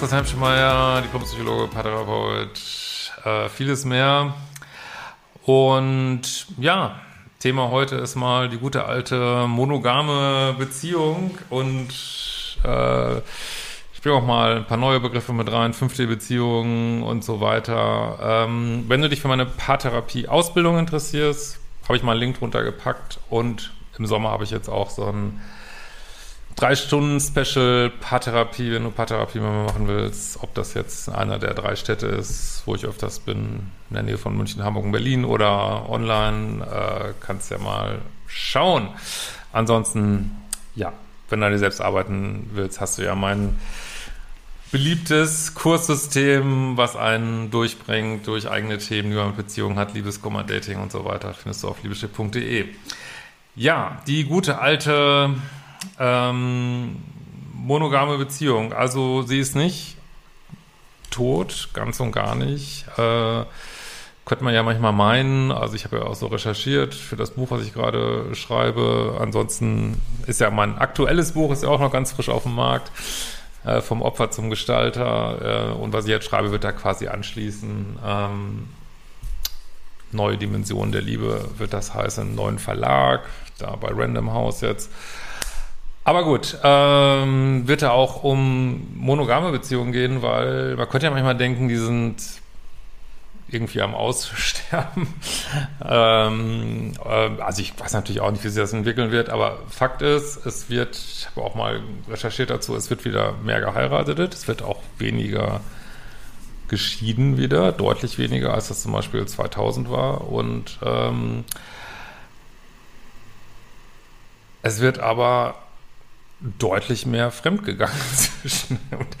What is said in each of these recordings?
Das Hemschmeier, Diplompsychologe, Paartherapeut, äh, vieles mehr. Und ja, Thema heute ist mal die gute alte monogame Beziehung und äh, ich bringe auch mal ein paar neue Begriffe mit rein, fünfte Beziehungen und so weiter. Ähm, wenn du dich für meine Paartherapie-Ausbildung interessierst, habe ich mal einen Link drunter gepackt und im Sommer habe ich jetzt auch so ein drei Stunden Special Paartherapie, wenn du Paartherapie mal machen willst, ob das jetzt einer der drei Städte ist, wo ich öfters bin, in der Nähe von München, Hamburg und Berlin oder online, äh, kannst ja mal schauen. Ansonsten, ja, wenn du an dir selbst arbeiten willst, hast du ja mein beliebtes Kurssystem, was einen durchbringt durch eigene Themen, die man mit Beziehungen hat, Liebeskummer, Dating und so weiter, findest du auf liebeschiff.de. Ja, die gute alte ähm, monogame Beziehung. Also sie ist nicht tot, ganz und gar nicht. Äh, könnte man ja manchmal meinen. Also ich habe ja auch so recherchiert für das Buch, was ich gerade schreibe. Ansonsten ist ja mein aktuelles Buch, ist ja auch noch ganz frisch auf dem Markt. Äh, vom Opfer zum Gestalter. Äh, und was ich jetzt schreibe, wird da quasi anschließen. Ähm, Neue Dimension der Liebe wird das heißen, neuen Verlag, da bei Random House jetzt. Aber gut, ähm, wird da auch um monogame Beziehungen gehen, weil man könnte ja manchmal denken, die sind irgendwie am Aussterben. ähm, äh, also ich weiß natürlich auch nicht, wie sich das entwickeln wird, aber Fakt ist, es wird, ich habe auch mal recherchiert dazu, es wird wieder mehr geheiratet, es wird auch weniger geschieden wieder, deutlich weniger, als das zum Beispiel 2000 war und ähm, es wird aber deutlich mehr fremdgegangen zwischen und,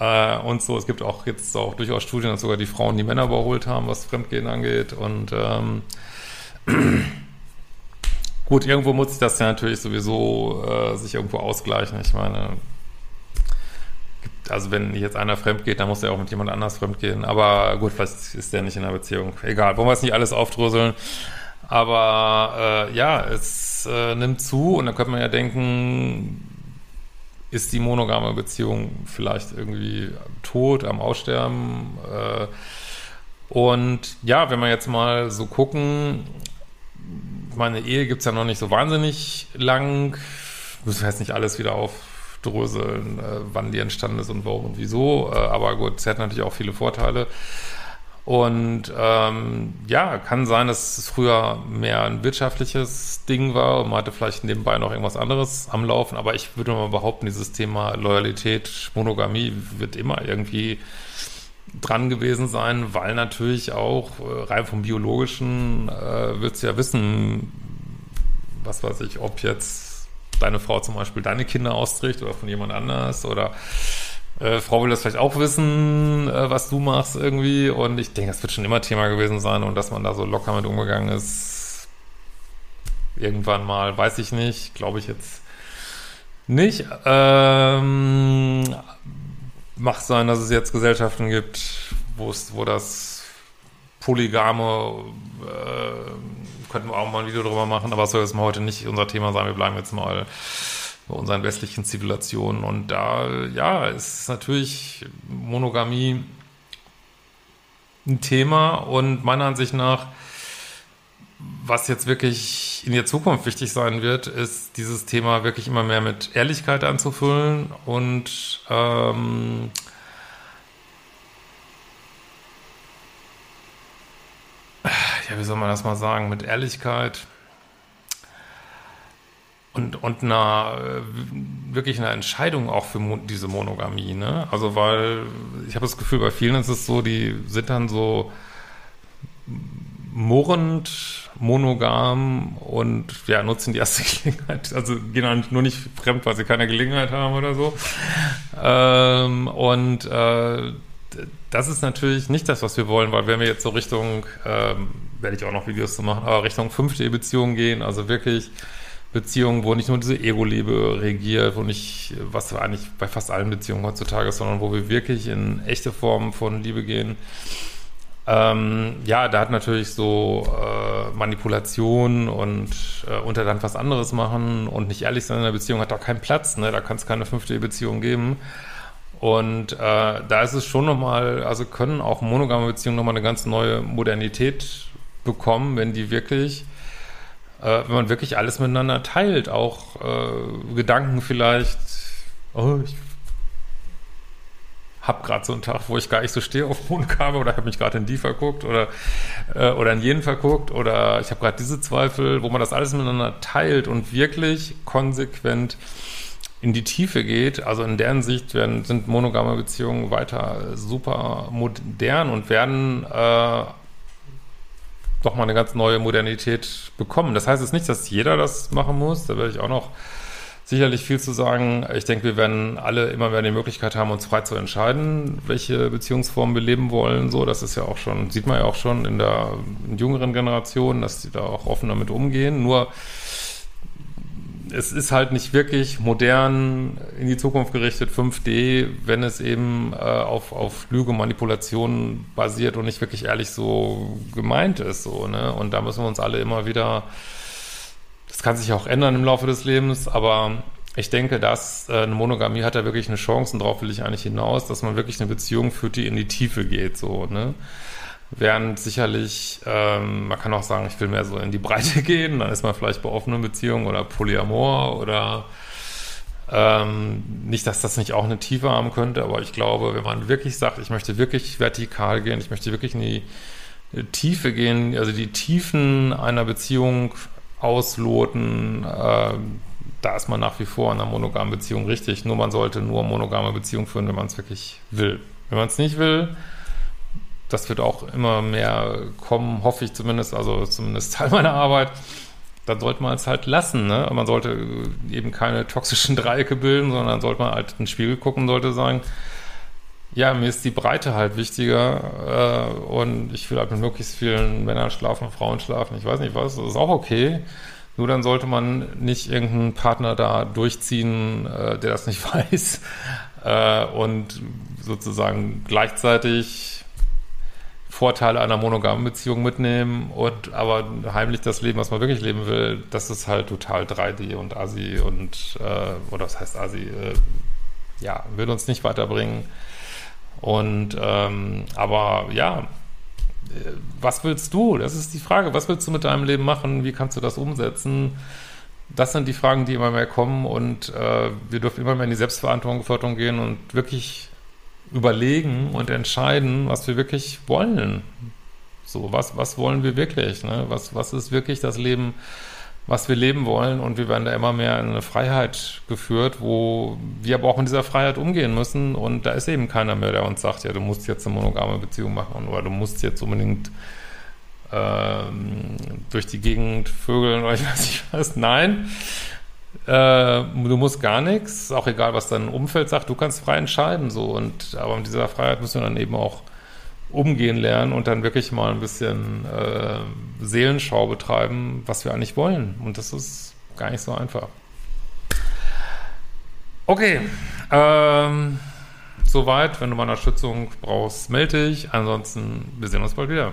äh, und so. Es gibt auch jetzt auch durchaus Studien, dass sogar die Frauen die Männer überholt haben, was Fremdgehen angeht. Und ähm, gut, irgendwo muss sich das ja natürlich sowieso äh, sich irgendwo ausgleichen. Ich meine, also wenn jetzt einer fremd geht, dann muss er auch mit jemand anders fremd gehen. Aber gut, was ist der nicht in einer Beziehung? Egal, wollen wir es nicht alles aufdröseln. Aber äh, ja, es äh, nimmt zu und da könnte man ja denken, ist die monogame Beziehung vielleicht irgendwie tot, am Aussterben. Äh, und ja, wenn wir jetzt mal so gucken, meine Ehe gibt es ja noch nicht so wahnsinnig lang. Müssen wir jetzt nicht alles wieder aufdröseln, äh, wann die entstanden ist und warum und wieso. Äh, aber gut, es hat natürlich auch viele Vorteile. Und ähm, ja, kann sein, dass es früher mehr ein wirtschaftliches Ding war und man hatte vielleicht nebenbei noch irgendwas anderes am Laufen. Aber ich würde mal behaupten, dieses Thema Loyalität, Monogamie wird immer irgendwie dran gewesen sein, weil natürlich auch äh, rein vom Biologischen äh, willst du ja wissen, was weiß ich, ob jetzt deine Frau zum Beispiel deine Kinder austrägt oder von jemand anders oder äh, Frau will das vielleicht auch wissen, äh, was du machst irgendwie. Und ich denke, das wird schon immer Thema gewesen sein und dass man da so locker mit umgegangen ist. Irgendwann mal, weiß ich nicht, glaube ich jetzt nicht. Ähm, macht sein, dass es jetzt Gesellschaften gibt, wo das Polygame, äh, könnten wir auch mal ein Video drüber machen, aber es soll jetzt mal heute nicht unser Thema sein. Wir bleiben jetzt mal bei unseren westlichen Zivilisationen. Und da, ja, ist natürlich Monogamie ein Thema und meiner Ansicht nach, was jetzt wirklich in der Zukunft wichtig sein wird, ist dieses Thema wirklich immer mehr mit Ehrlichkeit anzufüllen und ähm, ja, wie soll man das mal sagen, mit Ehrlichkeit und, und einer, äh, wirklich einer Entscheidung auch für mo diese Monogamie, ne? Also, weil ich habe das Gefühl, bei vielen ist es so, die sind dann so murrend, monogam und ja, nutzen die erste Gelegenheit. Also gehen dann nur nicht fremd, weil sie keine Gelegenheit haben oder so. Ähm, und äh, das ist natürlich nicht das, was wir wollen, weil wenn wir jetzt so Richtung, ähm, werde ich auch noch Videos zu machen, aber Richtung 5D-Beziehungen gehen, also wirklich Beziehungen, wo nicht nur diese Ego-Liebe regiert, wo nicht, was eigentlich bei fast allen Beziehungen heutzutage ist, sondern wo wir wirklich in echte Formen von Liebe gehen. Ähm, ja, da hat natürlich so äh, Manipulation und äh, unter dann was anderes machen und nicht ehrlich sein in der Beziehung hat da keinen Platz, ne? Da kann es keine fünfte Beziehung geben. Und äh, da ist es schon nochmal, also können auch monogame Beziehungen nochmal eine ganz neue Modernität bekommen, wenn die wirklich äh, wenn man wirklich alles miteinander teilt, auch äh, Gedanken vielleicht, oh, ich hab gerade so einen Tag, wo ich gar nicht so stehe auf Mondkabel oder habe mich gerade in die verguckt oder, äh, oder in jenen verguckt oder ich habe gerade diese Zweifel, wo man das alles miteinander teilt und wirklich konsequent in die Tiefe geht. Also in deren Sicht werden, sind monogame Beziehungen weiter super modern und werden äh, doch mal eine ganz neue Modernität bekommen. Das heißt jetzt nicht, dass jeder das machen muss. Da werde ich auch noch sicherlich viel zu sagen. Ich denke, wir werden alle immer mehr die Möglichkeit haben, uns frei zu entscheiden, welche Beziehungsformen wir leben wollen. So, das ist ja auch schon, sieht man ja auch schon in der jüngeren Generation, dass die da auch offen damit umgehen. Nur es ist halt nicht wirklich modern in die Zukunft gerichtet 5D, wenn es eben äh, auf, auf Lüge, Manipulation basiert und nicht wirklich ehrlich so gemeint ist. So, ne? Und da müssen wir uns alle immer wieder, das kann sich auch ändern im Laufe des Lebens, aber ich denke, dass äh, eine Monogamie hat da wirklich eine Chance und darauf will ich eigentlich hinaus, dass man wirklich eine Beziehung führt, die in die Tiefe geht. So, ne? Während sicherlich, ähm, man kann auch sagen, ich will mehr so in die Breite gehen, dann ist man vielleicht bei offenen Beziehungen oder Polyamor oder ähm, nicht, dass das nicht auch eine Tiefe haben könnte, aber ich glaube, wenn man wirklich sagt, ich möchte wirklich vertikal gehen, ich möchte wirklich in die Tiefe gehen, also die Tiefen einer Beziehung ausloten, äh, da ist man nach wie vor in einer monogamen Beziehung richtig. Nur man sollte nur monogame Beziehung führen, wenn man es wirklich will. Wenn man es nicht will, das wird auch immer mehr kommen, hoffe ich zumindest, also zumindest Teil meiner Arbeit. Dann sollte man es halt lassen. Ne? Man sollte eben keine toxischen Dreiecke bilden, sondern sollte man halt in den Spiegel gucken, sollte sagen, ja, mir ist die Breite halt wichtiger äh, und ich will halt mit möglichst vielen Männern schlafen, Frauen schlafen, ich weiß nicht was, das ist auch okay. Nur dann sollte man nicht irgendeinen Partner da durchziehen, äh, der das nicht weiß äh, und sozusagen gleichzeitig Vorteile einer monogamen Beziehung mitnehmen und aber heimlich das Leben, was man wirklich leben will, das ist halt total 3D und Asi und äh, oder was heißt Asi, äh, ja, will uns nicht weiterbringen. Und ähm, aber ja, äh, was willst du? Das ist die Frage. Was willst du mit deinem Leben machen? Wie kannst du das umsetzen? Das sind die Fragen, die immer mehr kommen und äh, wir dürfen immer mehr in die Selbstverantwortung gehen und wirklich überlegen und entscheiden, was wir wirklich wollen. So, was, was wollen wir wirklich? Ne? Was, was ist wirklich das Leben, was wir leben wollen? Und wir werden da immer mehr in eine Freiheit geführt, wo wir aber auch mit dieser Freiheit umgehen müssen. Und da ist eben keiner mehr, der uns sagt, ja, du musst jetzt eine monogame Beziehung machen oder du musst jetzt unbedingt ähm, durch die Gegend vögeln oder ich weiß nicht was. Nein, äh, du musst gar nichts, auch egal, was dein Umfeld sagt, du kannst frei entscheiden, so. Und, aber mit dieser Freiheit müssen wir dann eben auch umgehen lernen und dann wirklich mal ein bisschen äh, Seelenschau betreiben, was wir eigentlich wollen. Und das ist gar nicht so einfach. Okay, ähm, soweit. Wenn du mal Unterstützung brauchst, melde dich. Ansonsten, wir sehen uns bald wieder.